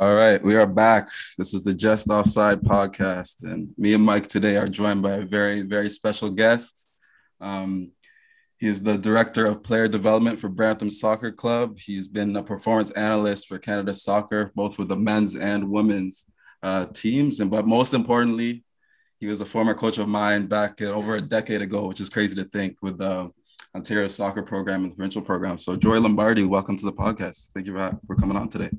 All right, we are back. This is the Just Offside podcast, and me and Mike today are joined by a very, very special guest. Um, he is the director of player development for Brampton Soccer Club. He's been a performance analyst for Canada Soccer, both with the men's and women's uh, teams. And but most importantly, he was a former coach of mine back over a decade ago, which is crazy to think with the Ontario Soccer Program and the provincial program. So, Joey Lombardi, welcome to the podcast. Thank you for coming on today.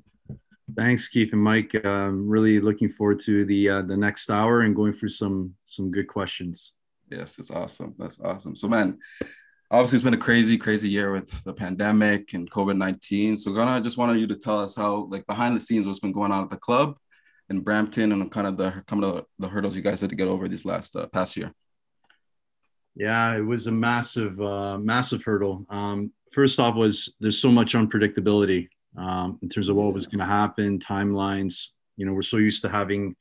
Thanks, Keith and Mike. I'm really looking forward to the uh, the next hour and going through some some good questions. Yes, it's awesome. That's awesome. So, man, obviously it's been a crazy, crazy year with the pandemic and COVID nineteen. So, Ghana, I just wanted you to tell us how, like, behind the scenes, what's been going on at the club in Brampton and kind of the kind of the, the hurdles you guys had to get over this last uh, past year. Yeah, it was a massive, uh, massive hurdle. Um, first off, was there's so much unpredictability um, in terms of what was going to happen, timelines. You know, we're so used to having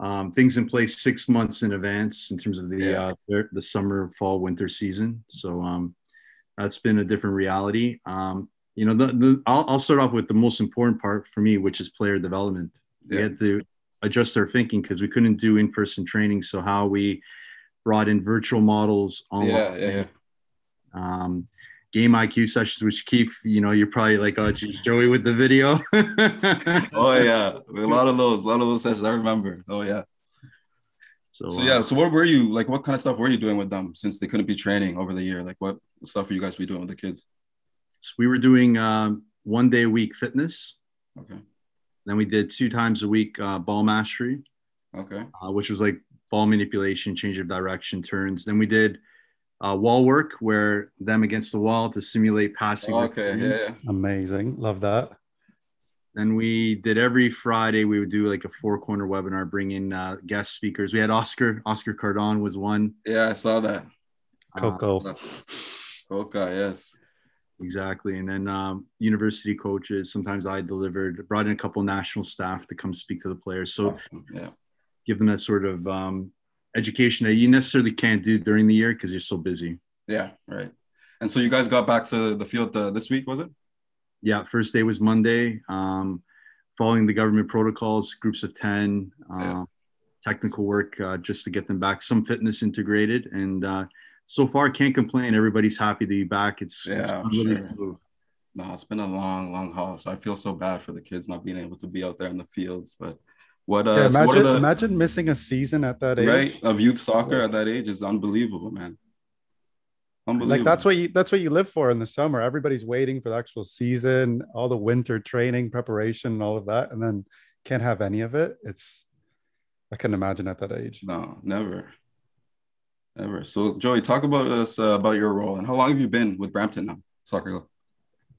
um, things in place six months in advance in terms of the yeah. uh, the summer, fall, winter season. So um, that's been a different reality. Um, you know, the, the, I'll, I'll start off with the most important part for me, which is player development. Yeah. We had to adjust our thinking because we couldn't do in-person training. So how we brought in virtual models online. Yeah, yeah, yeah. Um, game IQ sessions, which Keith, you know, you're probably like, oh, geez, Joey with the video. oh yeah, a lot of those, a lot of those sessions I remember. Oh yeah. So, so yeah, uh, so what were you like? What kind of stuff were you doing with them since they couldn't be training over the year? Like, what stuff were you guys be doing with the kids? So we were doing um, one day a week fitness. Okay. Then we did two times a week uh, ball mastery. Okay. Uh, which was like ball manipulation, change of direction, turns. Then we did uh, wall work where them against the wall to simulate passing. okay, yeah, yeah, amazing, love that. Then we did every Friday we would do like a four corner webinar, bring in uh, guest speakers. We had Oscar, Oscar Cardon was one. Yeah, I saw that. Coco. Uh, Coco, yes. Exactly. And then um, university coaches, sometimes I delivered, brought in a couple national staff to come speak to the players. So awesome. yeah. give them that sort of um, education that you necessarily can't do during the year because you're so busy. Yeah, right. And so you guys got back to the field uh, this week, was it? Yeah, first day was Monday. Um, following the government protocols, groups of 10, uh, yeah. technical work uh, just to get them back, some fitness integrated. And uh, so far, can't complain. Everybody's happy to be back. It's, yeah, it's sure. No, it's been a long, long haul. So I feel so bad for the kids not being able to be out there in the fields. But what, uh, yeah, imagine, so what the, imagine missing a season at that age. Right. Of youth soccer at that age is unbelievable, man. Unbelievable. Like that's what you that's what you live for in the summer. Everybody's waiting for the actual season, all the winter training, preparation, and all of that, and then can't have any of it. It's I couldn't imagine at that age. No, never. Never. So Joey, talk about us uh, about your role and how long have you been with Brampton now, soccer club?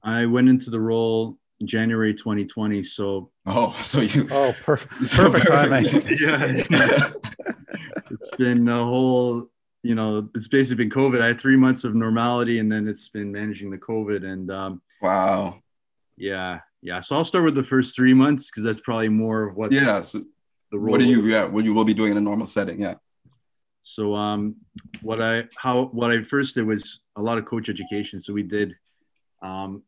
I went into the role January 2020. So oh, so you oh per- so perfect timing. yeah, it's been a whole. You know, it's basically been COVID. I had three months of normality, and then it's been managing the COVID. And um, wow, yeah, yeah. So I'll start with the first three months because that's probably more of what. Yeah. So the role what do you? Yeah, what you will be doing in a normal setting. Yeah. So um, what I how what I first did was a lot of coach education. So we did um,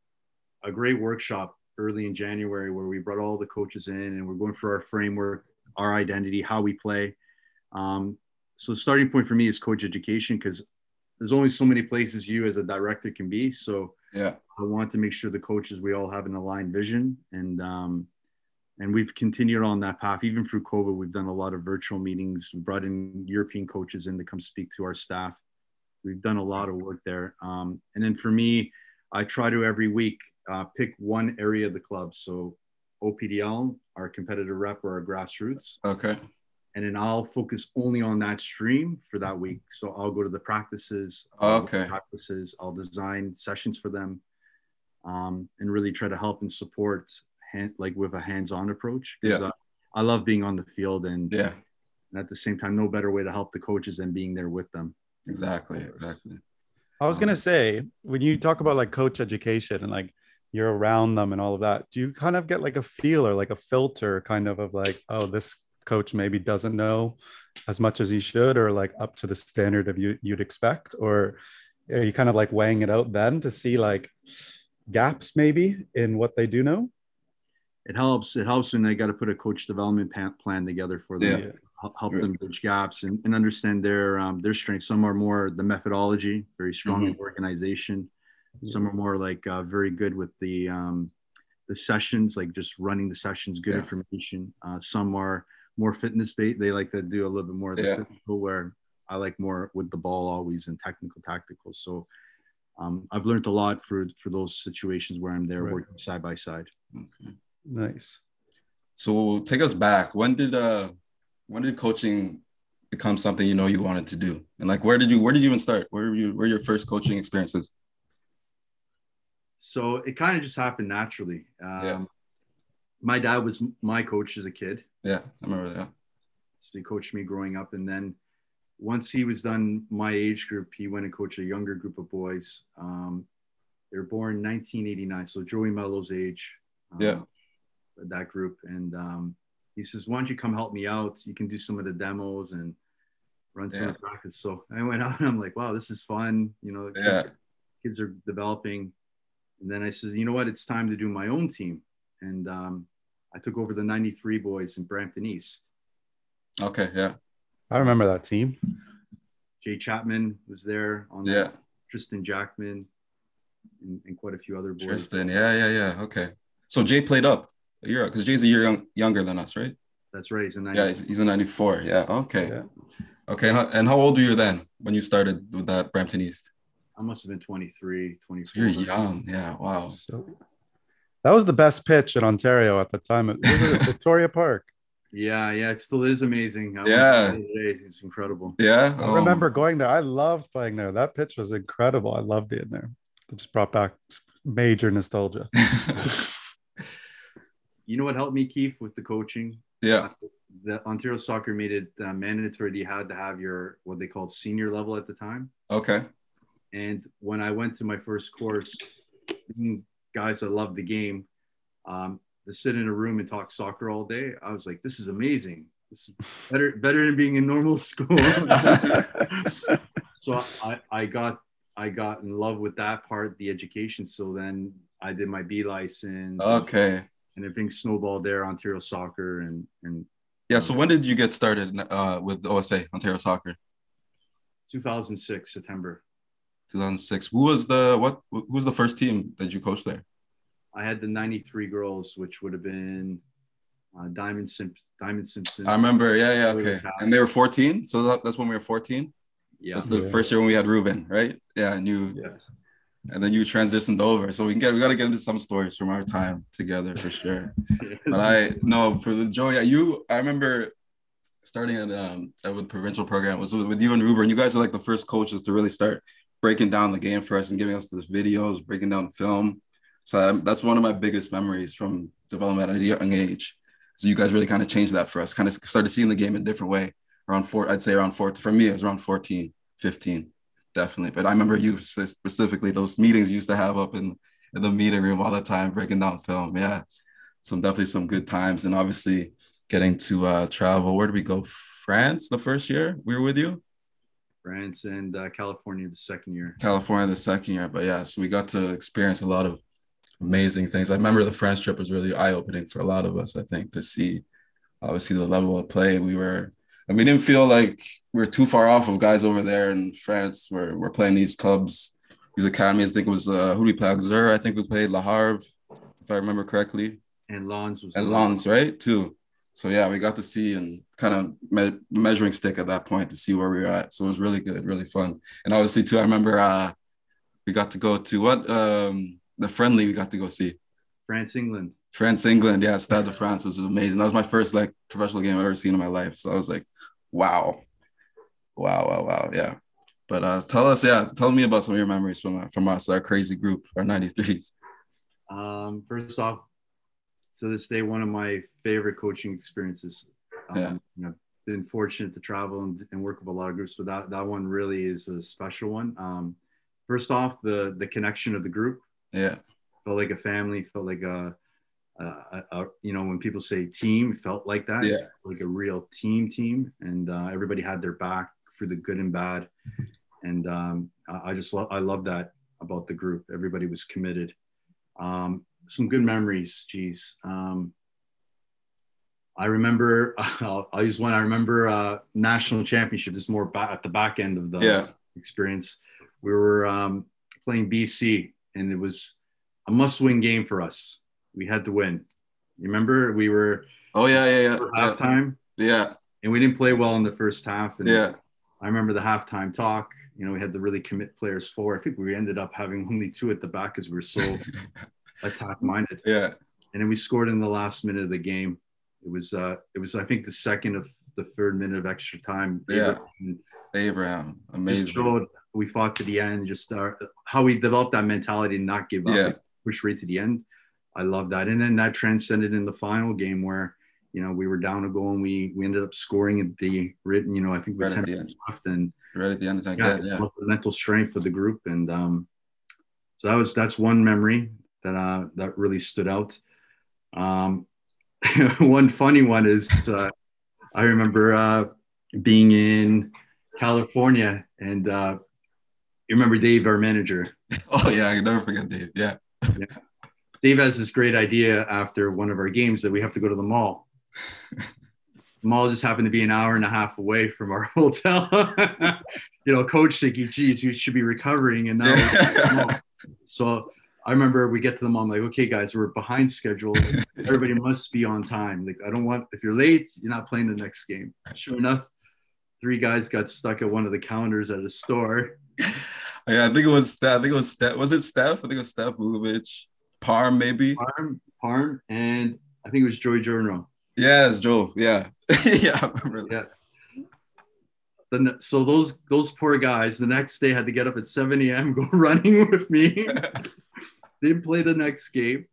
a great workshop early in January where we brought all the coaches in and we're going for our framework, our identity, how we play. Um, so the starting point for me is coach education because there's only so many places you as a director can be. So yeah, I want to make sure the coaches we all have an aligned vision and um, and we've continued on that path even through COVID. We've done a lot of virtual meetings, we brought in European coaches in to come speak to our staff. We've done a lot of work there. Um, and then for me, I try to every week uh, pick one area of the club. So OPDL, our competitive rep or our grassroots. Okay. And then I'll focus only on that stream for that week. So I'll go to the practices. Okay. practices. I'll design sessions for them, um, and really try to help and support, hand, like with a hands-on approach. Yeah. Uh, I love being on the field, and yeah. And at the same time, no better way to help the coaches than being there with them. Exactly. Exactly. I was gonna say when you talk about like coach education and like you're around them and all of that do you kind of get like a feel or like a filter kind of of like oh this coach maybe doesn't know as much as he should or like up to the standard of you you'd expect or are you kind of like weighing it out then to see like gaps maybe in what they do know it helps. It helps when they got to put a coach development plan together for them. Yeah. Help them bridge gaps and, and understand their um, their strengths. Some are more the methodology, very strong Mhm. organization. Some are more like uh, very good with the um, the sessions, like just running the sessions, good Yeah. information. Uh, some are more fitness based. They like to do a little bit more of the Yeah. physical, where I like more with the ball always and technical, tactical. So um, I've learned a lot for for those situations where I'm there Right. working side by side. Okay. Nice. So take us back. When did uh when did coaching become something you know you wanted to do? And like where did you where did you even start? Where were you where were your first coaching experiences? So it kind of just happened naturally. Um, Yeah. My dad was my coach as a kid. Yeah, I remember that. So he coached me growing up. And then once he was done my age group, he went and coached a younger group of boys. Um, they were born 1989. So Joey Mello's age. um, Yeah. That group. And um, he says, why don't you come help me out? You can do some of the demos and run some Yeah. practice. So I went out and I'm like, wow, this is fun. You know, Yeah. kids are developing. And then I said, you know what? It's time to do my own team. And um, I took over the 93 boys in Brampton East. Okay, yeah. I remember that team. Jay Chapman was there on that. Yeah. Tristan Jackman and, and quite a few other boys. Tristan. Yeah, yeah, yeah. Okay. So Jay played up a year because Jay's a year young, younger than us, right? That's right. He's a 90. Yeah, he's, he's a 94. Yeah. Okay. Yeah. Okay. And how, and how old were you then when you started with that Brampton East? I must have been 23, 24. So you're young. Yeah. Wow. So that was the best pitch in Ontario at the time. It was at Victoria Park. Yeah, yeah, it still is amazing. I Yeah. there. It's incredible. Yeah. I Oh, remember going there. I loved playing there. That pitch was incredible. I loved being there. It just brought back major nostalgia. You know what helped me, Keith, with the coaching? yeah. The Ontario Soccer made it uh, mandatory that you had to have your what they called senior level at the time. Okay. And when I went to my first course, guys that love the game, um, to sit in a room and talk soccer all day, I was like, this is amazing. This is better, better than being in normal school. so I, I got I got in love with that part, the education. So then I did my B license. Okay. And everything snowballed there, Ontario soccer and and Yeah. So when did you get started uh, with OSA, Ontario Soccer? 2006 September. 2006. Who was the what? Who was the first team that you coached there? I had the 93 girls, which would have been uh, Diamond Simpson. Diamond Simpson. I remember. Yeah. Yeah. Okay. fast. And they were 14. So that, that's when we were 14. Yeah. That's the Yeah. first year when we had Ruben, right? Yeah. And you. yes. And then you transitioned over. So we can get we got to get into some stories from our time together for sure. But I no for the Joey, you I remember starting at um at with provincial program was with, with you and Ruben. You guys are like the first coaches to really start breaking down the game for us and giving us this videos, breaking down film. So that's one of my biggest memories from development at a young age. So you guys really kind of changed that for us. Kind of started seeing the game in a different way. Around four, I'd say around four. For me, it was around 14, 15, definitely. But I remember you specifically those meetings you used to have up in, in the meeting room all the time, breaking down film. Yeah some definitely some good times and obviously getting to uh travel where did we go france the first year we were with you France and uh, California the second year. california the second year but yeah so we got to experience a lot of amazing things i remember the france trip was really eye-opening for a lot of us i think to see obviously the level of play we were and we didn't feel like we were too far off of guys over there in france where we're playing these clubs these academies i think it was uh who we play Auxerre, i think we played Le Havre, if i remember correctly And Lons was and Lons, right? Too. So yeah, we got to see and kind of me- measuring stick at that point to see where we were at. So it was really good, really fun. And obviously too, I remember uh, we got to go to what um, the friendly we got to go see France, England. France, England. Yeah, Stade de France was amazing. That was my first like professional game I've ever seen in my life. So I was like, wow, wow, wow, wow, yeah. But uh, tell us, yeah, tell me about some of your memories from uh, from us, our crazy group, our '93s. Um, first off, to this day, one of my favorite coaching experiences. Um, Yeah. You know, been fortunate to travel and, and work with a lot of groups, but that, that one really is a special one. Um, first off, the the connection of the group Yeah, felt like a family, felt like a, a, a, a you know when people say team, felt like that, Yeah. like a real team team, and uh, everybody had their back for the good and bad, and um, I, I just love I love that about the group. Everybody was committed. Um, some good memories. Geez. Um, I remember, I'll, I'll, use one. I remember uh, national championship. This is more back at the back end of the yeah. experience. We were um, playing BC, and it was a must-win game for us. We had to win. You remember? We were. Oh yeah, yeah, yeah. Halftime. Yeah. And we didn't play well in the first half. And yeah. I remember the halftime talk. You know, we had to really commit players for. I think we ended up having only two at the back because we were so attack-minded. Yeah. And then we scored in the last minute of the game it was uh, it was I think the second of the third minute of extra time. Yeah, Abraham, Abraham. amazing. We fought to the end. Just uh, how we developed that mentality to not give up, yeah. push right to the end. I love that, and then that transcended in the final game where you know we were down a goal and we we ended up scoring at the written. You know I think with right ten minutes left and right at the end of the time. Yeah, yeah. the mental strength of the group and um, so that was that's one memory that uh that really stood out. Um, one funny one is uh, I remember uh, being in California and uh, you remember Dave, our manager. Oh yeah, I never forget Dave. Yeah. yeah. Steve has this great idea after one of our games that we have to go to the mall. the mall just happened to be an hour and a half away from our hotel. you know, coach thinking, geez, you should be recovering. And now, so I remember we get to them. I'm like, okay, guys, we're behind schedule. Everybody must be on time. Like, I don't want if you're late, you're not playing the next game. Sure enough, three guys got stuck at one of the counters at a store. Yeah, I think it was. I think it was Steph. Was it Steph? I think it was Steph Vukovic. Parm, maybe. Parm, Parm, and I think it was Joey Journo. Yeah, it's Joe. Yeah, yeah, I remember. Yeah. The, so those those poor guys the next day had to get up at 7 a.m go running with me didn't play the next game.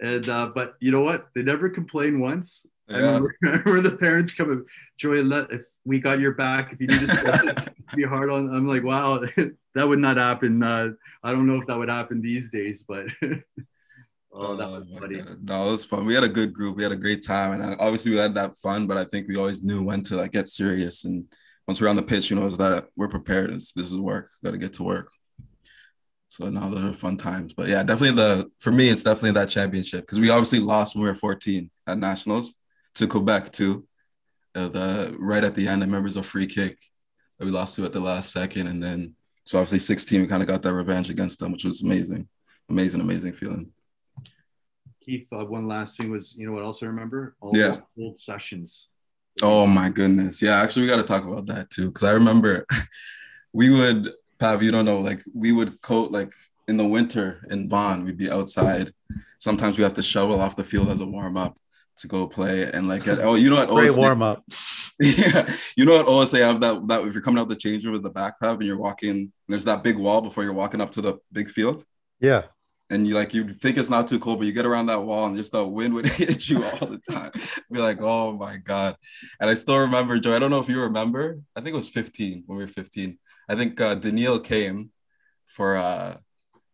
And uh, but you know what? They never complained once. Yeah. I, remember the parents coming, Joey, let if we got your back, if you need to be hard on. I'm like, wow, that would not happen. Uh, I don't know if that would happen these days, but oh, that was funny. No, it was fun. We had a good group. We had a great time, and uh, obviously we had that fun. But I think we always knew when to like get serious. And once we're on the pitch, you know, is that we're prepared. It's, this is work. Got to get to work. So now those are fun times. But yeah, definitely the for me, it's definitely that championship because we obviously lost when we were 14 at nationals to Quebec too. Uh, the right at the end, I remember it was a free kick that we lost to at the last second, and then so obviously 16, we kind of got that revenge against them, which was amazing, amazing, amazing feeling. Keith, uh, one last thing was, you know what else I remember? All yeah. old sessions. Oh my goodness. Yeah, actually we got to talk about that too. Cause I remember we would Pav, you don't know, like we would coat like in the winter in Vaughan, we'd be outside. Sometimes we have to shovel off the field as a warm up to go play and like at, oh you know what great OSA, warm up yeah you know what OSA have that that if you're coming out the change room with the back pub and you're walking there's that big wall before you're walking up to the big field? Yeah. And you like you think it's not too cold but you get around that wall and just the wind would hit you all the time. Be like oh my god. And I still remember Joe I don't know if you remember I think it was 15 when we were 15 I think uh, Daniil came for uh,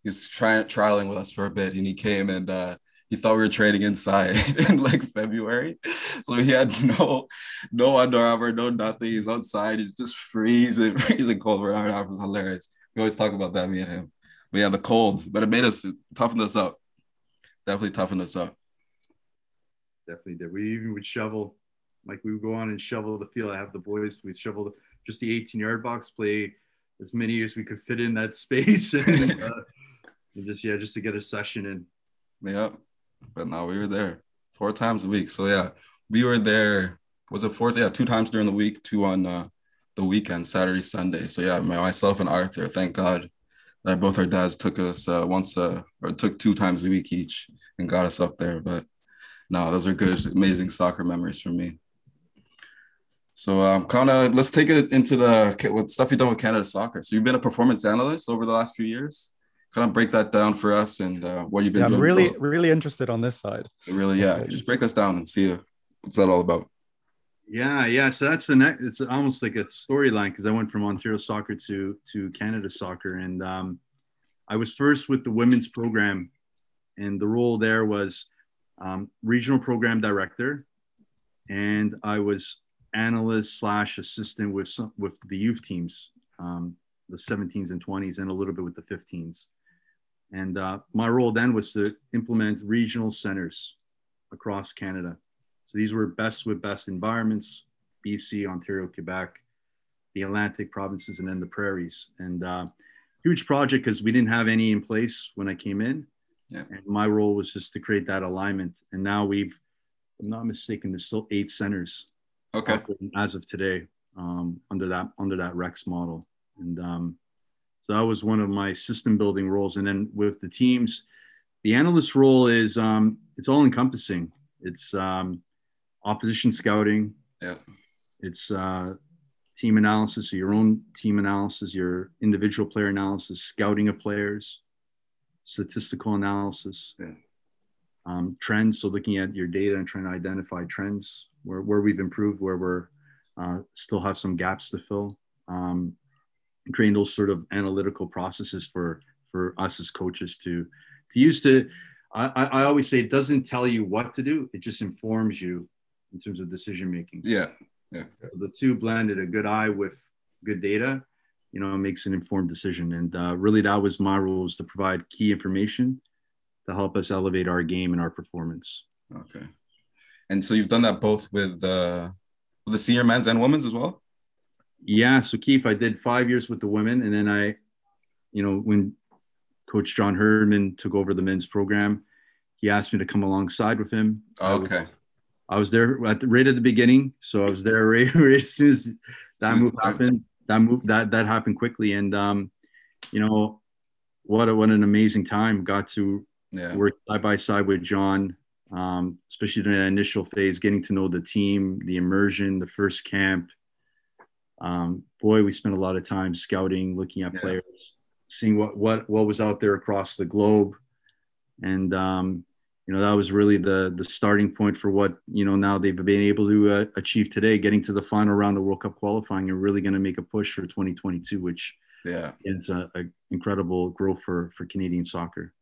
he was trying trialing with us for a bit, and he came and uh, he thought we were trading inside in like February, so he had no no Under Armour, no nothing. He's outside, he's just freezing, freezing cold. We're It was hilarious. We always talk about that, me and him. But yeah, the cold, but it made us toughened us up. Definitely toughened us up. Definitely did. We even would shovel, like we would go on and shovel the field. I have the boys. We'd shovel just the 18 yard box, play as many as we could fit in that space. And, uh, and just yeah just to get a session in. Yeah but now we were there four times a week. So yeah we were there was it four? Yeah two times during the week two on uh, the weekend saturday sunday. So yeah myself and arthur thank god that both our dads took us uh, once uh, or took two times a week each and got us up there. But no those are good amazing soccer memories for me so um, kind of let's take it into the what stuff you've done with Canada Soccer. So you've been a performance analyst over the last few years. Kind of break that down for us and uh, what you've been yeah, doing. I'm really, really interested on this side. Really, yeah. Just break us down and see what's that all about. Yeah, yeah. So that's the next. It's almost like a storyline because I went from Ontario Soccer to to Canada Soccer, and um, I was first with the women's program, and the role there was um, regional program director, and I was analyst slash assistant with some, with the youth teams, um, the 17s and 20s, and a little bit with the 15s. And uh, my role then was to implement regional centers across Canada. So these were best with best environments, BC, Ontario, Quebec, the Atlantic provinces, and then the prairies. And uh, huge project because we didn't have any in place when I came in. Yeah. And my role was just to create that alignment. And now we've, if I'm not mistaken, there's still eight centers Okay. as of today um, under that under that Rex model. And um, so that was one of my system building roles. And then with the teams, the analyst role is um, it's all encompassing. It's um, opposition scouting. Yeah. It's uh, team analysis, so your own team analysis, your individual player analysis, scouting of players, statistical analysis, Yeah. Um, trends. So looking at your data and trying to identify trends where, where we've improved, where we're uh, still have some gaps to fill. Um, creating those sort of analytical processes for for us as coaches to to use to. I, I always say it doesn't tell you what to do; it just informs you in terms of decision making. Yeah. Yeah the two blended, a good eye with good data, you know, makes an informed decision. And uh, really, that was my role: was to provide key information to help us elevate our game and our performance. Okay. And so you've done that both with uh, the senior men's and women's as well. Yeah, so Keith, I did five years with the women, and then I, you know, when Coach John Herdman took over the men's program, he asked me to come alongside with him. I was- Okay. I was there at the, right at the beginning, so I was there right, right as soon as that Soon move happened. That move that that happened quickly, and um, you know, what a, what an amazing time. Got to Yeah. work side by side with John, um, especially during that initial phase, getting to know the team, the immersion, the first camp. Um, boy, we spent a lot of time scouting, looking at Yeah. players, seeing what what what was out there across the globe, and um, you know that was really the the starting point for what you know now they've been able to uh, achieve today, getting to the final round of World Cup qualifying and really going to make a push for 2022, which Yeah. is a, a incredible growth for for Canadian soccer.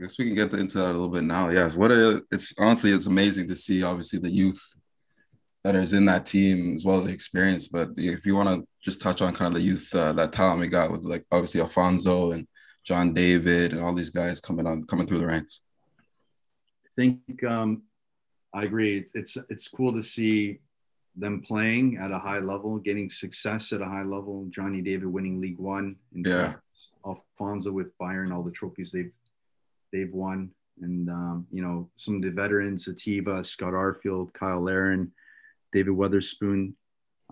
I guess we can get into that a little bit now. Yes. What a, it's honestly it's amazing to see obviously the youth that is in that team as well as the experience. But if you want to just touch on kind of the youth uh, that talent we got with like obviously Alphonso and John David and all these guys coming on coming through the ranks. I think um, I agree. It's, it's it's cool to see them playing at a high level, getting success at a high level. Johnny David winning League One, and Yeah. Alphonso with Bayern, all the trophies they've they've won, and um, you know some of the veterans: Atiba, Scott Arfield, Cyle Larin, David Wotherspoon.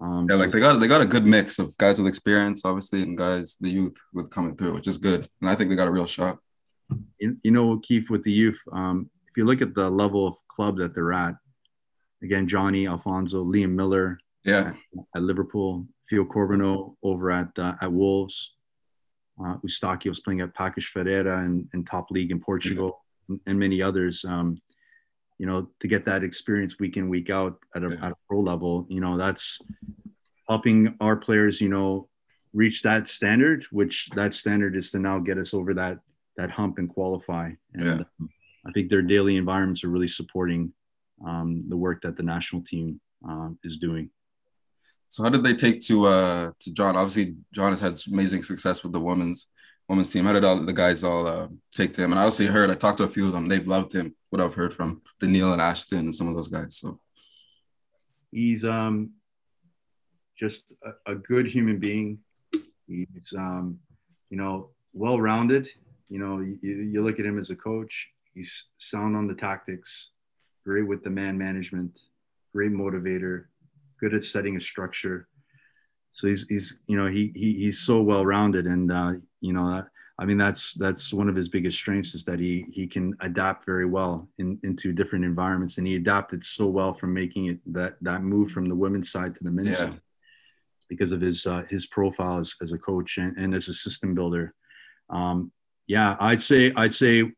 Um, Yeah, so- like they got they got a good mix of guys with experience, obviously, and guys the youth with coming through, which is good. And I think they got a real shot. you, you know, Keith, with the youth, um, if you look at the level of club that they're at, again, Johnny, Alphonso, Liam Millar Yeah, at Liverpool, Theo Corbeanu over at uh, at Wolves, uh, Eustáquio was playing at Paços Ferreira and, and top league in Portugal, and, and many others. Um, you know, to get that experience week in week out at a, Yeah. at a pro level, you know, that's helping our players, you know, reach that standard, which that standard is to now get us over that that hump and qualify. And Yeah. um, I think their daily environments are really supporting um, the work that the national team um, is doing. So how did they take to uh to John? Obviously, John has had amazing success with the women's women's team. How did all the guys all uh, take to him? And I also heard I talked to a few of them. They've loved him. What I've heard from Daniil and Ashton and some of those guys. So he's um just a, a good human being he's um you know well rounded you know you, you look at him as a coach he's sound on the tactics great with the man management great motivator good at setting a structure so he's he's you know he, he he's so well rounded and uh you know I mean that's that's one of his biggest strengths is that he he can adapt very well in, into different environments and he adapted so well from making it that that move from the women's side to the men's Yeah. side because of his uh, his profile as, as a coach and, and as a system builder. Um, yeah, I'd say I'd say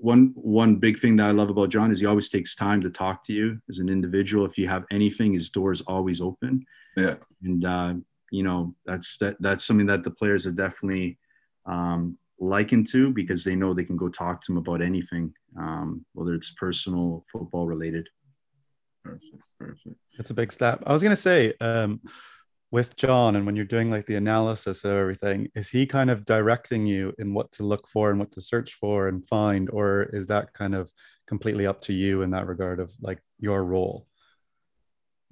one one big thing that I love about John is he always takes time to talk to you as an individual. If you have anything, his door is always open yeah, and uh, you know that's that that's something that the players are definitely um, likened to because they know they can go talk to him about anything, um, whether it's personal, football related. perfect, perfect. That's a big step. I was gonna say, um, with John and when you're doing like the analysis of everything, is he kind of directing you in what to look for and what to search for and find, or is that kind of completely up to you in that regard of like your role?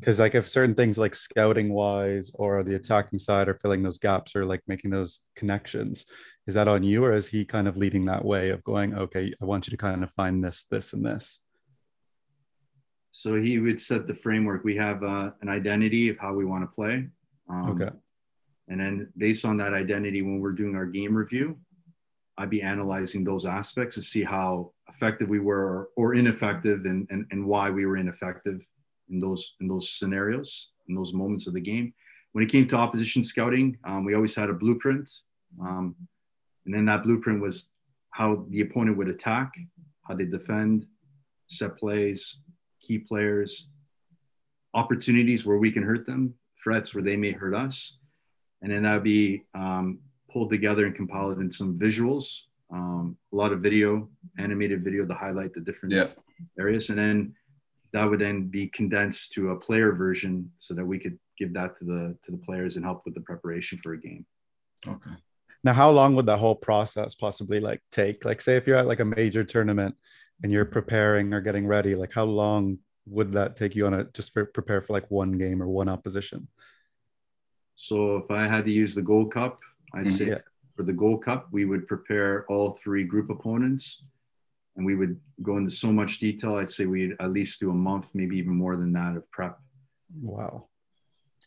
Because like if certain things like scouting wise or the attacking side are filling those gaps or like making those connections, is that on you or is he kind of leading that way of going, okay, I want you to kind of find this, this, and this? So he would set the framework. We have uh, an identity of how we want to play. Um, Okay. And then based on that identity, when we're doing our game review, I'd be analyzing those aspects to see how effective we were or ineffective and, and, and why we were ineffective in those in those scenarios, in those moments of the game. When it came to opposition scouting, um, we always had a blueprint. Um, and then that blueprint was how the opponent would attack, how they defend, set plays, key players, opportunities where we can hurt them, threats where they may hurt us. And then that would be um, pulled together and compiled in some visuals, um, a lot of video, animated video to highlight the different Yeah. areas. And then that would then be condensed to a player version so that we could give that to the to the players and help with the preparation for a game. Okay. Now, how long would that whole process possibly like take? Like, say if you're at like a major tournament and you're preparing or getting ready, like how long would that take you on a just for prepare for like one game or one opposition? So if I had to use the Gold Cup, I'd Mhm. say Yeah. for the Gold Cup, we would prepare all three group opponents and we would go into so much detail. I'd say we'd at least do a month, maybe even more than that of prep. Wow.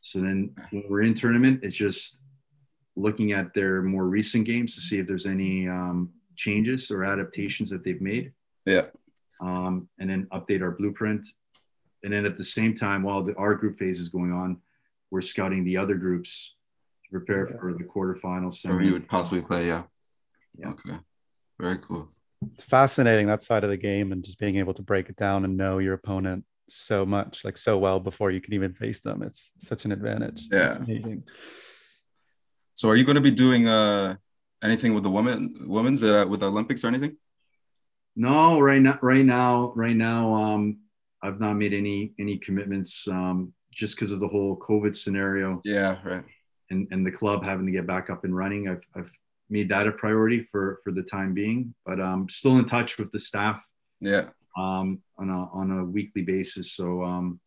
So then when we're in tournament, it's just looking at their more recent games to see if there's any um, changes or adaptations that they've made. Yeah. Um, and then update our blueprint. And then at the same time, while the, our group phase is going on, we're scouting the other groups to prepare Yeah. for the quarterfinals. Or you semi. would possibly play, yeah. Yeah. Okay. Very cool. It's fascinating that side of the game and just being able to break it down and know your opponent so much, like so well before you can even face them. It's such an advantage. Yeah. It's amazing. So are you going to be doing uh anything with the women women's uh, with the Olympics or anything? No, right now, right now, right now, um, I've not made any any commitments um, just because of the whole COVID scenario. Yeah, right. and, and the club having to get back up and running. I've, I've made that a priority for, for the time being, but I'm still in touch with the staff Yeah. um, on, a, on a weekly basis. So um,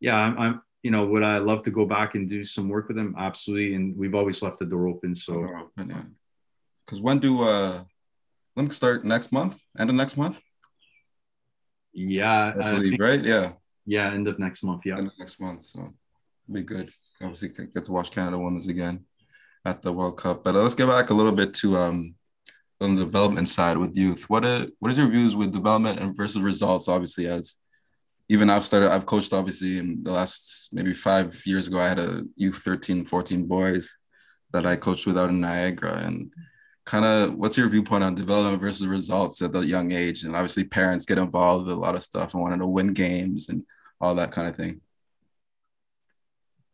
yeah, I'm, I'm, you know, would I love to go back and do some work with them? Absolutely. And we've always left the door open. So Because when do uh let me start next month? End of next month? Yeah, I I believe, right? Yeah. yeah, end of next month. Yeah. End of next month. So be good. Obviously get to watch Canada women's again at the World Cup. But uh, let's get back a little bit to um on the development side with youth. What are, what is your views with development and versus results? Obviously, as even I've started, I've coached obviously in the last maybe five years ago. I had a youth 13, 14 boys that I coached with out in Niagara. And kind of what's your viewpoint on development versus results at the young age? And obviously, parents get involved with a lot of stuff and wanting to win games and all that kind of thing.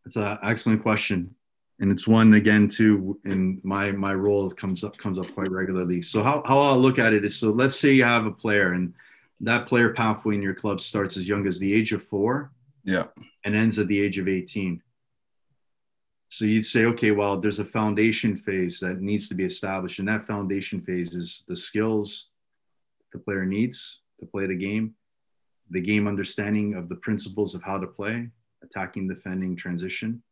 It's an excellent question. And it's one again too in my my role comes up comes up quite regularly. So how, how I'll look at it is so let's say you have a player and that player pathway in your club starts as young as the age of four Yeah. and ends at the age of 18. So you'd say, okay, well, there's a foundation phase that needs to be established. And that foundation phase is the skills the player needs to play the game, the game understanding of the principles of how to play, attacking, defending, transition,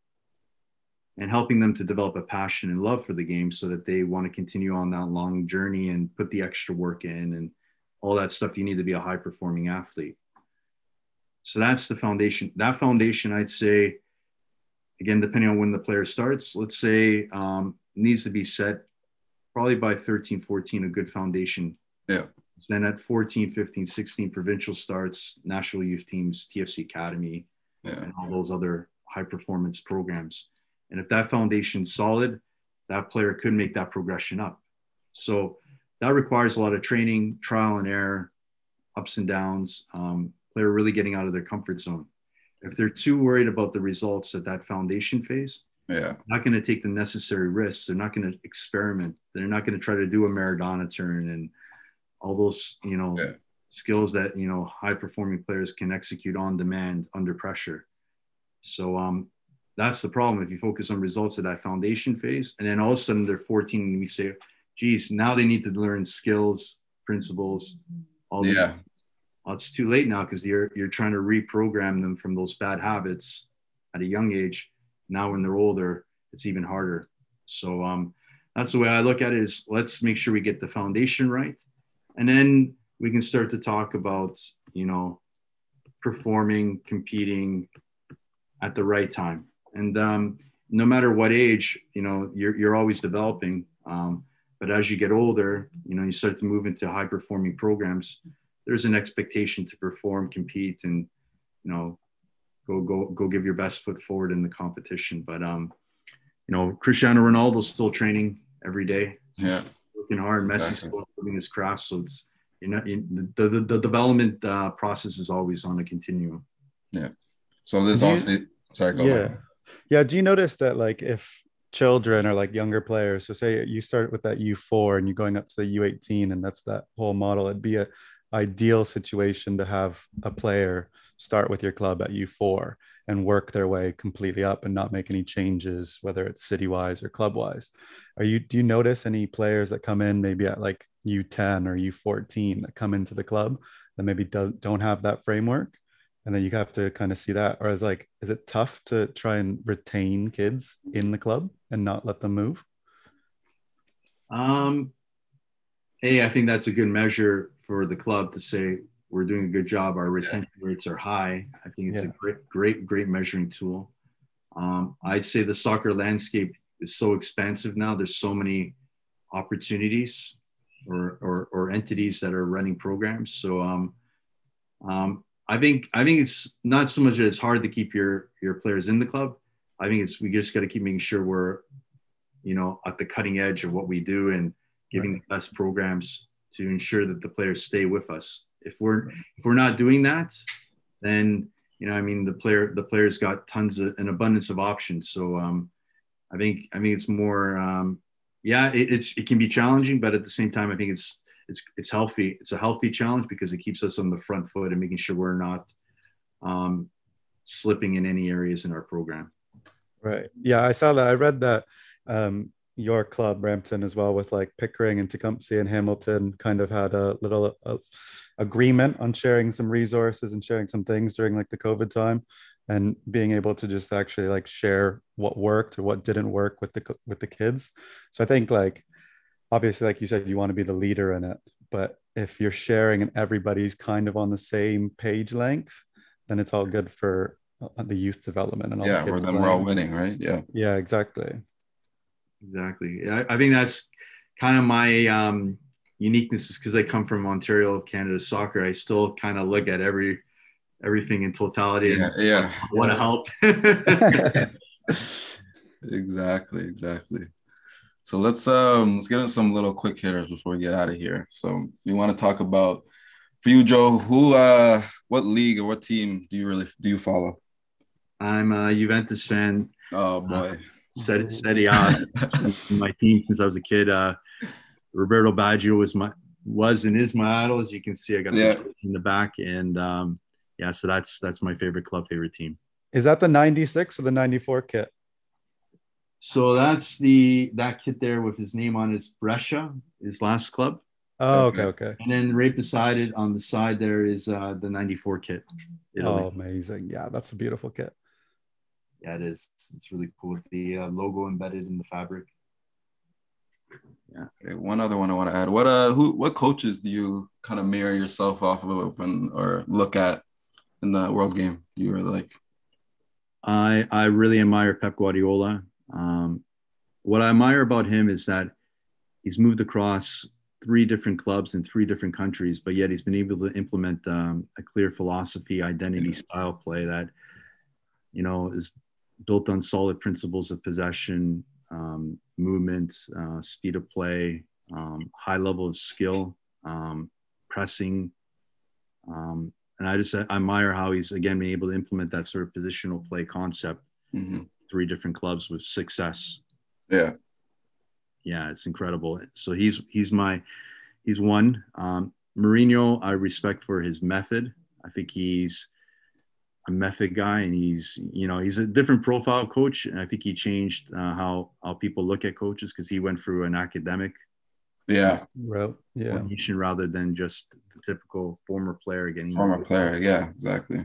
and helping them to develop a passion and love for the game so that they want to continue on that long journey and put the extra work in and all that stuff you need to be a high performing athlete. So that's the foundation. That foundation, I'd say, again, depending on when the player starts, let's say um, needs to be set probably by 13, 14, a good foundation. Yeah. Then at 14, 15, 16, provincial starts, national youth teams, TFC Academy, Yeah. and all those other high performance programs. And if that foundation's solid, that player could make that progression up. So that requires a lot of training, trial and error, ups and downs, um, player really getting out of their comfort zone. If they're too worried about the results at that foundation phase, Yeah. not going to take the necessary risks. They're not going to experiment. They're not going to try to do a Maradona turn and all those, you know, Yeah. skills that, you know, high performing players can execute on demand under pressure. So, um, that's the problem. If you focus on results at that foundation phase, and then all of a sudden they're 14, and we say, geez, now they need to learn skills, principles, all these. Yeah. Well, it's too late now because you're you're trying to reprogram them from those bad habits at a young age. Now when they're older, it's even harder. So um, that's the way I look at it. Is let's make sure we get the foundation right, and then we can start to talk about you know performing, competing at the right time. And um, no matter what age, you know, you're you're always developing. Um, but as you get older, you know, you start to move into high performing programs there's an expectation to perform, compete, and you know, go go go give your best foot forward in the competition. But um, you know, Cristiano Ronaldo's still training every day. Yeah, working hard. Messi's exactly. still improving his craft, so it's you know the the, the development uh, process is always on a continuum. Yeah. So there's also sorry. yeah. Ahead. Yeah. Do you notice that like if children or like younger players, so say you start with that U4 and you're going up to the U18 and that's that whole model, it'd be a ideal situation to have a player start with your club at U4 and work their way completely up and not make any changes, whether it's city wise or club wise. Are you do you notice any players that come in maybe at like U10 or U14 that come into the club that maybe does, don't have that framework? And then you have to kind of see that. Or is like, is it tough to try and retain kids in the club and not let them move? Um, hey, I think that's a good measure for the club to say we're doing a good job. Our retention yeah. rates are high. I think it's yeah. a great, great, great measuring tool. Um, I'd say the soccer landscape is so expansive now. There's so many opportunities or, or, or entities that are running programs. So um, um, I think I think it's not so much that it's hard to keep your your players in the club. I think it's we just got to keep making sure we're, you know, at the cutting edge of what we do and giving right. the best programs to ensure that the players stay with us. If we're if we're not doing that, then you know, I mean, the player the players got tons of an abundance of options. So um, I think I think it's more um, yeah, it, it's it can be challenging, but at the same time, I think it's it's it's healthy. It's a healthy challenge because it keeps us on the front foot and making sure we're not um, slipping in any areas in our program. Right. Yeah, I saw that. I read that um, your club, Brampton, as well, with like Pickering and Tecumseh and Hamilton, kind of had a little uh, agreement on sharing some resources and sharing some things during like the COVID time, and being able to just actually like share what worked or what didn't work with the with the kids. So I think like obviously, like you said, you want to be the leader in it, but if you're sharing and everybody's kind of on the same page length, then it's all good for uh, the youth development and all yeah, or then we're all winning, right? Yeah, yeah, exactly exactly. I, I think that's kind of my um, uniqueness is because I come from Ontario, Canada soccer. I still kind of look at every everything in totality yeah, and yeah. want to help. exactly, exactly. So let's um let's get in some little quick hitters before we get out of here. So we want to talk about for you, Joe. Who uh what league or what team do you really do you follow? I'm a Juventus fan. Oh boy. Uh, Set, Serie A, my team since I was a kid. Uh, Roberto Baggio was my was and is my idol. As you can see, I got yeah. in the back, and um, yeah, so that's that's my favorite club, favorite team. Is that the '96 or the '94 kit? So that's the that kit there with his name on his Brescia, his last club. Oh, okay, okay. And then right beside it on the side there is uh, the '94 kit. Italy. Oh, amazing! Yeah, that's a beautiful kit yeah, it is. It's really cool. The uh, logo embedded in the fabric. Yeah. Okay, one other one I want to add. What uh, who, what coaches do you kind of mirror yourself off of and or look at in the world game? You were like, I I really admire Pep Guardiola. Um, what I admire about him is that he's moved across three different clubs in three different countries, but yet he's been able to implement um, a clear philosophy, identity, style play that you know is built on solid principles of possession, um, movement, uh, speed of play, um, high level of skill, um, pressing. Um, and I just I admire how he's again been able to implement that sort of positional play concept. Mm-hmm. Three different clubs with success. Yeah, yeah, it's incredible. So he's he's my he's one. Um, Mourinho, I respect for his method. I think he's a method guy, and he's you know he's a different profile coach, and I think he changed uh, how how people look at coaches because he went through an academic Yeah, Route. Yeah. formation rather than just the typical former player getting former player. Yeah, exactly.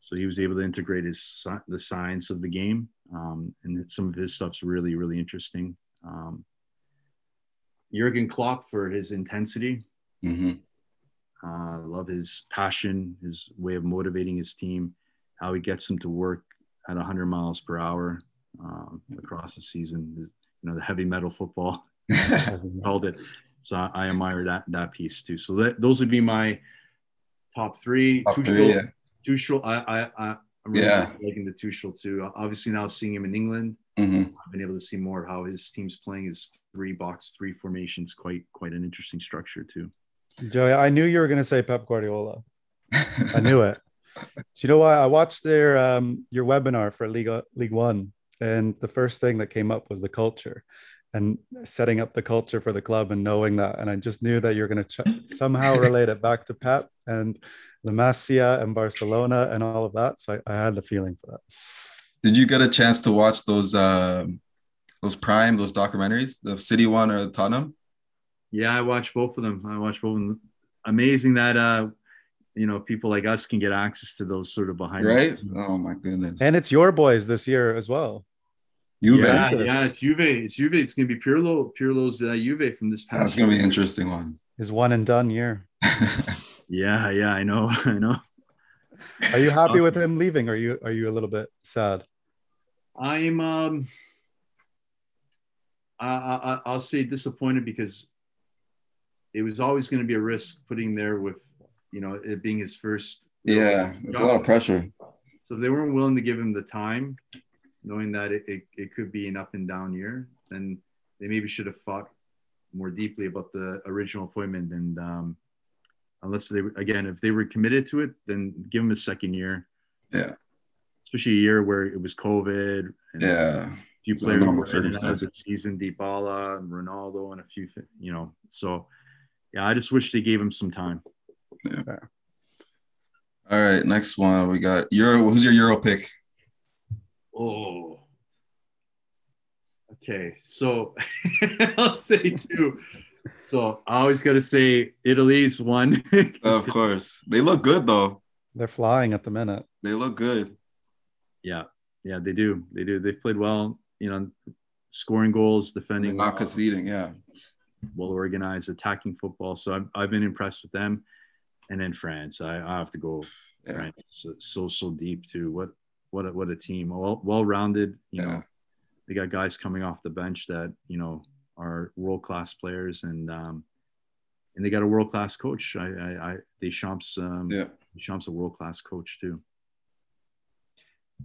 So he was able to integrate his the science of the game, um, and some of his stuff's really really interesting. Um, Jurgen Klopp for his intensity. hmm Uh, I love his passion, his way of motivating his team, how he gets them to work at 100 miles per hour um, across the season. You know, the heavy metal football called it. So I, I admire that that piece too. So that, those would be my top three. Top Tuchel- three, yeah. Tuchel, I, I, I, I'm really Yeah. liking the Tuchel too. Obviously now seeing him in England, hmm I've been able to see more of how his team's playing his three box three formations. Quite quite an interesting structure too. Joey, I knew you were going to say Pep Guardiola. I knew it. Do you know why? I watched their um, your webinar for League League One, and the first thing that came up was the culture, and setting up the culture for the club, and knowing that, and I just knew that you're going to ch- somehow relate it back to Pep and La Masia and Barcelona and all of that. So I, I had the feeling for that. Did you get a chance to watch those uh, those Prime, those documentaries, the City one or the Tottenham? Yeah, I watched both of them. I watched both of them. Amazing that uh, you know people like us can get access to those sort of behind. the Right? Oh my goodness. And it's your boys this year as well. Juve. Yeah, yeah, it's Juve. It's Juve. It's gonna be Pirlo. Pirlo's uh, Juve from this past. That's gonna be an interesting one. His one and done year. Yeah, yeah, I know, I know. Are you happy with him leaving? Or are you are you a little bit sad? I'm um I, I I'll say disappointed because it was always going to be a risk putting there with you know it being his first yeah, it's a lot of pressure. so if they weren't willing to give him the time knowing that it, it, it could be an up and down year then they maybe should have thought more deeply about the original appointment and um unless they again if they were committed to it then give him a second year Yeah. especially a year where it was covid and Yeah. few So players normal were in and out of the circumstances. season, Dybala and Ronaldo and a few, you know. So, yeah, I just wish they gave him some time. All right, next one we got Euro. Who's your Euro pick? Oh, okay. So I'll say two. So I always got to say Italy's one. Of course, they look good though. They're flying at the minute. They look good. yeah, yeah, they do. They do. They've played well. You know, scoring goals, They're defending, not well, conceding. Yeah. well organized, attacking football. So I've, I've been impressed with them. And then France, I, I have to go Yeah. France. So, so so deep too. What what a, what a team. Well well rounded. You Yeah. know, they got guys coming off the bench that you know are world class players, and um, and they got a world class coach. I I, I Deschamps um, Yeah. Deschamps a world class coach too.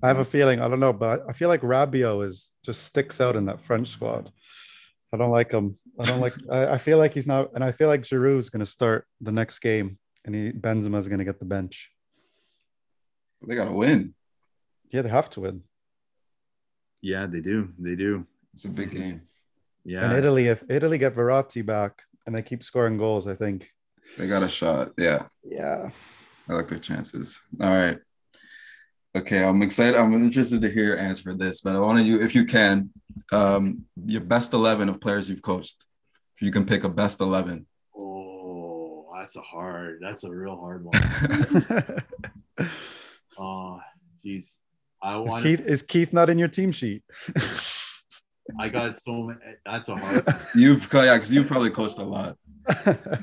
I have a feeling, I don't know, but I feel like Rabiot is just sticks out in that French squad. I don't like him. I don't like I, I feel like he's not and I feel like Giroud's gonna start the next game and he Benzema's gonna get the bench. They gotta win. Yeah, they have to win. Yeah, they do. They do. It's a big game. Yeah. And Italy, if Italy get Verratti back and they keep scoring goals, I think. They got a shot. Yeah. Yeah. I like their chances. All right. Okay, I'm excited. I'm interested to hear your answer for this, but I want you, if you can, um, your best eleven of players you've coached. If you can pick a best eleven. That's a hard. That's a real hard one. Oh, jeez. I is want. Keith is Keith not in your team sheet? I got so many. That's a hard. You've yeah, because you've probably coached a lot.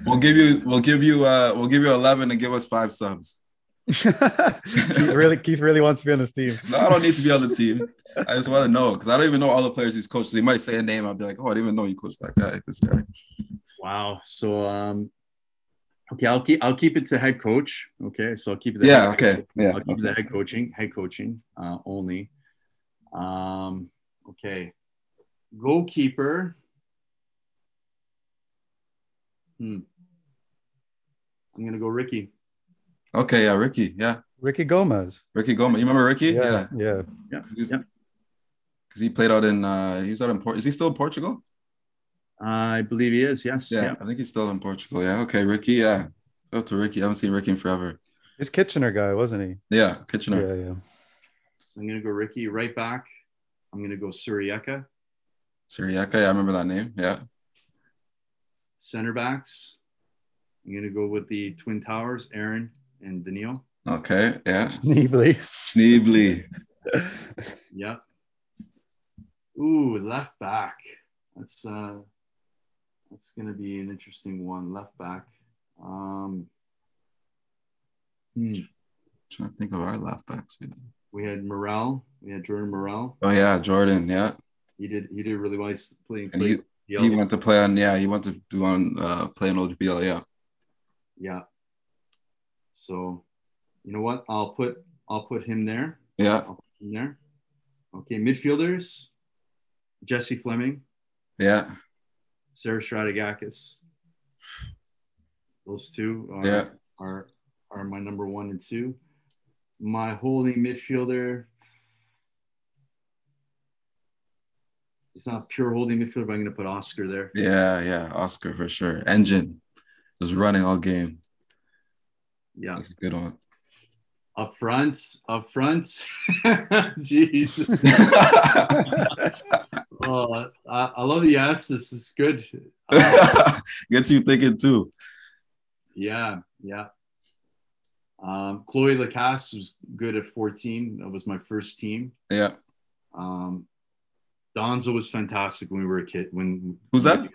We'll give you we'll give you uh we'll give you eleven and give us five subs. Keith really Keith really wants to be on this team. No, I don't need to be on the team. I just want to know because I don't even know all the players he's coached. So he might say a name. I'll be like, oh, I didn't even know you coached that guy. This guy. Wow. So um okay, I'll keep I'll keep it to head coach. Okay. So I'll keep it Yeah. head Okay. Yeah. I'll keep it to head coaching, head coaching uh only. Um okay. Goalkeeper. Hmm. I'm gonna go Ricky. Okay. Yeah. Ricky. Yeah. Ricky Gomez. Ricky Gomez. You remember Ricky? Yeah. Yeah. Yeah. Because Yeah. he played out in uh he was out in Port. Is he still in Portugal? I believe he is, yes. Yeah, Yeah. I think he's still in Portugal. Yeah. Okay, Ricky. Yeah. Go to Ricky. I haven't seen Ricky in forever. He's Kitchener guy, wasn't he? Yeah, Kitchener. Yeah, yeah. So I'm gonna go Ricky right back. I'm gonna go Surieka. Siriaka, yeah, I remember that name. Yeah. Center backs. I'm gonna go with the Twin Towers, Aaron and Daniil. Okay. Yeah. Neebly. Schneebly. Yep. Ooh, left back. That's uh that's gonna be an interesting one. Left back. Um hmm. trying to think of our left backs. Yeah. we had Morel. We had Jordan Morel. Oh yeah, Jordan. Yeah. He did he did really well He's playing. And he, he went to play on. Yeah, he went to do on uh, play on OGBL. Yeah. yeah. So, you know what? I'll put I'll put him there. Yeah. Him there. Okay, midfielders. Jesse Fleming, Yeah. Sarah Stratigakis. Those two are, Yeah. are are my number one and two. My holding midfielder. It's not pure holding midfielder, but I'm going to put Oscar there. Yeah. Yeah. Oscar for sure. Engine was running all game. Yeah. That's a good one. Up front, up front. Jeez. Oh, I, I love the yes. This is good. Uh, Gets you thinking too. yeah, yeah. Um, Chloe Lacasse was good at 14. That was my first team. Yeah. Um, Donzo was fantastic when we were a kid. When Who's that?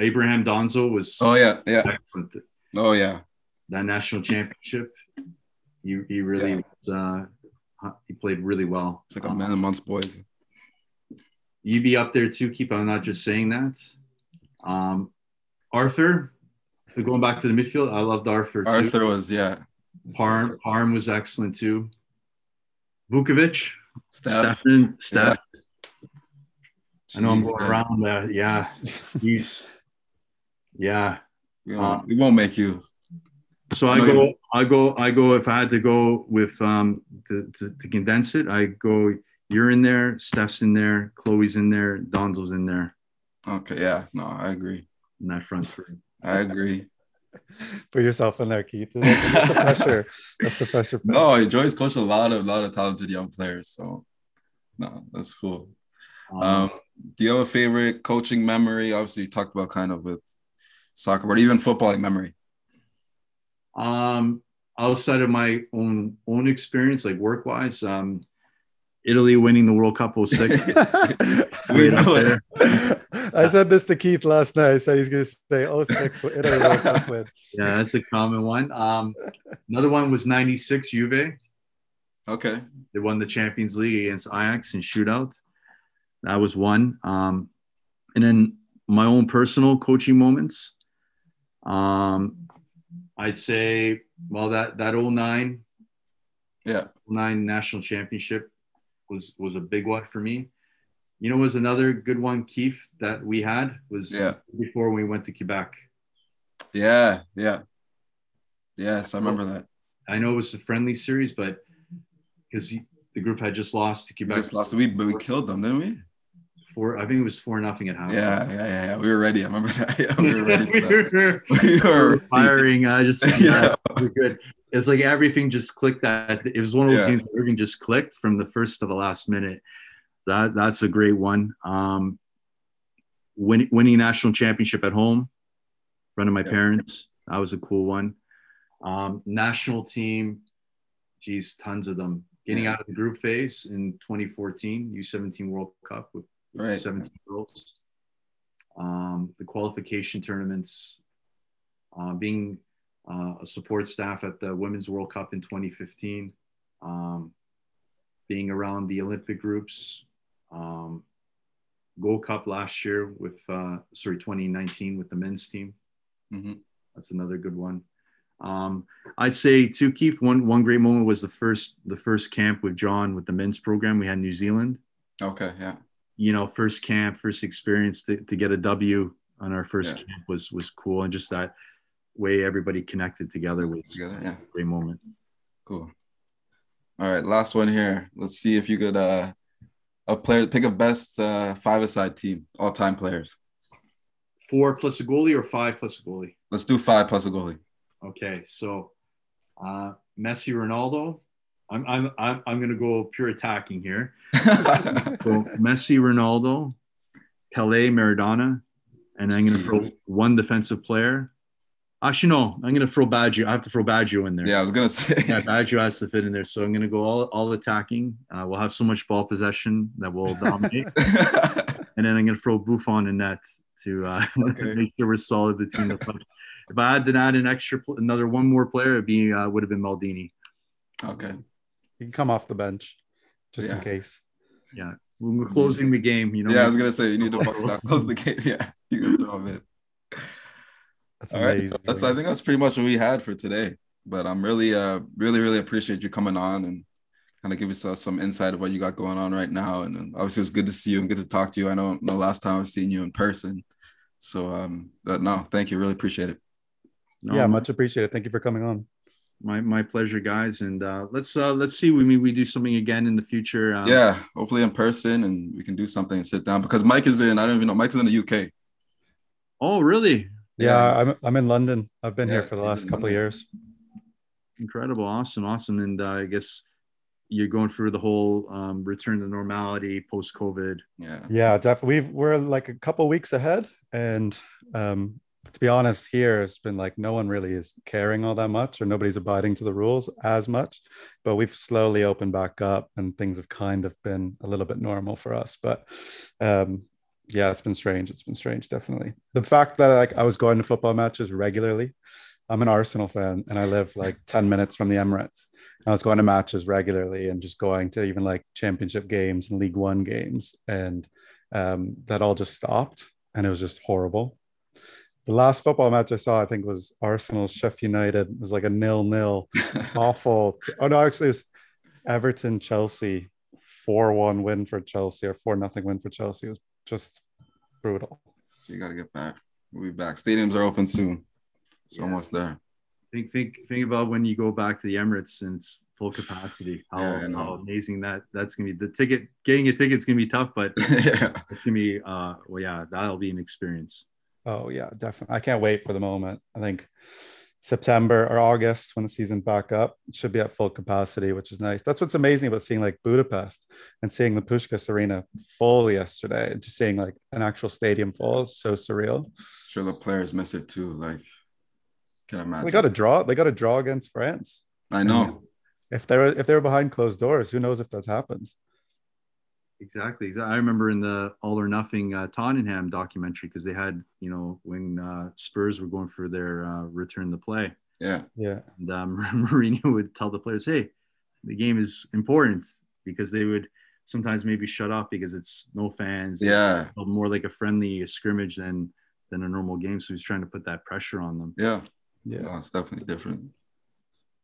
Abraham Donzo was Oh yeah. Yeah. excellent. Oh yeah. That national championship, he, he really Yeah. was, uh, he played really well. It's like a man amongst boys. You be up there too, Keep. I'm not just saying that. Um, Arthur, going back to the midfield, I loved Arthur too. Arthur was yeah. Parm, Parm was excellent too. Vukovic, Steph. Stefan, Steph. I know I'm going around that. Yeah, he's, yeah. We won't, we won't make you. So I No, go, you- I go, I go. If I had to go with um to, to, to condense it, I go. You're in there, Steph's in there, Chloe's in there, Donzo's in there Okay. Yeah. No, I agree. in that front three. I agree. Put yourself in there, Keith. That's the pressure. That's the pressure. No, Joey's coached a lot of lot of talented young players. So no, that's cool. Um, Um, do you have a favorite coaching memory? Obviously, you talked about kind of with soccer, but even footballing memory. Um, outside of my own own experience, like work wise, um, Italy winning the World Cup 06. We Right up know there. it. I said this to Keith last night. I said he's going to say 06 with Italy World Cup win. yeah, that's a common one. Um, another one was 96 Juve. Okay. They won the Champions League against Ajax in shootout. That was one. Um, and then my own personal coaching moments. Um, I'd say, well, that that 09 Yeah. nine national championship was was a big one for me. You know, was another good one, Keith, that we had was Yeah. before we went to Quebec. Yeah. Yeah. Yes, I remember that. I know it was a friendly series, but because the group had just lost to We Quebec just lost. We but we killed them, didn't we? four, I think it was four nothing at half. Yeah, yeah, yeah, yeah. We were ready. I remember that. Yeah, we were ready we were We were firing. I just Yeah. yeah, we're good. It's like everything just clicked. That it was one of those Yeah. games where everything just clicked from the first to the last minute. That that's a great one. Um, win, winning national championship at home, running my Yeah. parents. That was a cool one. Um, national team, geez, tons of them. Getting out of the group phase in 2014 U17 World Cup with Right. 17 girls. Um, the qualification tournaments, uh, being uh, a support staff at the Women's World Cup in 2015, um, being around the Olympic groups, um, Gold Cup last year with, uh, sorry, 2019 with the men's team. Mhm. That's another good one. Um, I'd say too, Keith. One one great moment was the first the first camp with John with the men's program we had in New Zealand Okay, yeah. you know, first camp, first experience to, to get a W on our first Yeah. camp was was cool, and just that way everybody connected together Together, yeah. great moment. Cool. All right, last one here. Let's see if you could uh a player pick a best uh five aside team, all time players. Four plus a goalie or five plus a goalie. Let's do five plus a goalie. Okay, so uh, Messi, Ronaldo. I'm I'm I'm, I'm going to go pure attacking here. so Messi, Ronaldo, Pele, Maradona, and I'm going to throw one defensive player. Actually, no, I'm going to throw Baggio. I have to throw Baggio in there. Yeah, I was going to say. Yeah, Baggio has to fit in there. So I'm going to go all, all attacking. Uh, we'll have so much ball possession that we'll dominate. and then I'm going to throw Buffon in net to uh, okay. make sure we're solid between the punch. If I had to add an extra, another one more player, it'd be uh, would have been Maldini. Okay, you can come off the bench just yeah. in case. Yeah, when we're closing the game, you know. Yeah, I was gonna say you need to close the game. Yeah, you can throw him in. That's All amazing. Right. That's I think that's pretty much what we had for today. But I'm really, uh, really, really appreciate you coming on and kind of give us uh, some insight of what you got going on right now. And, and obviously, it was good to see you and good to talk to you. I know the last time I've seen you in person. So, um, but no, thank you. Really appreciate it. No, yeah, much appreciated. Thank you for coming on. My my pleasure, guys. And uh, let's uh, let's see. We we do something again in the future. Um, yeah, hopefully in person, and we can do something and sit down because Mike is in. I don't even know. Mike's in the UK. Oh, really? Yeah, yeah. I'm I'm in London. I've been yeah, here for the last couple of years. Incredible, awesome, awesome. And uh, I guess you're going through the whole um, return to normality post COVID. Yeah, yeah, definitely. we we're like a couple weeks ahead, and um, to be honest, here it's been like no one really is caring all that much, or nobody's abiding to the rules as much. But we've slowly opened back up, and things have kind of been a little bit normal for us. But um, yeah, it's been strange. It's been strange, definitely. The fact that like I was going to football matches regularly. I'm an Arsenal fan, and I live like ten minutes from the Emirates. I was going to matches regularly and just going to even like championship games and League One games, and um, that all just stopped, and it was just horrible. The last football match I saw, I think, was Arsenal Sheffield United. It was like a nil-nil, awful. T- oh no, actually, it was Everton Chelsea, four-one win for Chelsea or four nothing win for Chelsea. It was just brutal. So you got to get back. We'll be back. Stadiums are open soon. It's yeah. almost there. Think, think, think about when you go back to the Emirates and it's full capacity. How, yeah, how amazing that that's gonna be. The ticket, getting a ticket's gonna be tough, but yeah. it's gonna be. Uh, well, yeah, that'll be an experience. Oh yeah, definitely. I can't wait for the moment. I think September or August when the season back up. It should be at full capacity, which is nice. That's what's amazing about seeing like Budapest and seeing the Puskás Arena full yesterday. Just seeing like an actual stadium full is so surreal. Sure, the players miss it too. Like, can imagine they got to draw. They got to draw against France. I know. if they're if they're behind closed doors, who knows if that happens? Exactly. I remember in the All or Nothing uh, Tottenham documentary because they had, you know, when uh, Spurs were going for their uh, return to play. Yeah. Yeah. And um, Mourinho would tell the players, hey, the game is important because they would sometimes maybe shut off because it's no fans. Yeah. more like a friendly scrimmage than than a normal game. So he's trying to put that pressure on them. Yeah. Yeah. No, it's definitely different.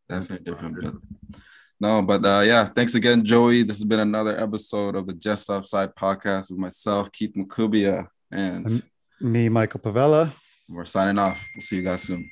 Definitely different. But no, but uh, yeah, thanks again, Joey. This has been another episode of the Just Offside podcast with myself, Keith Makubia, and me, Michael Pavella. We're signing off. We'll see you guys soon.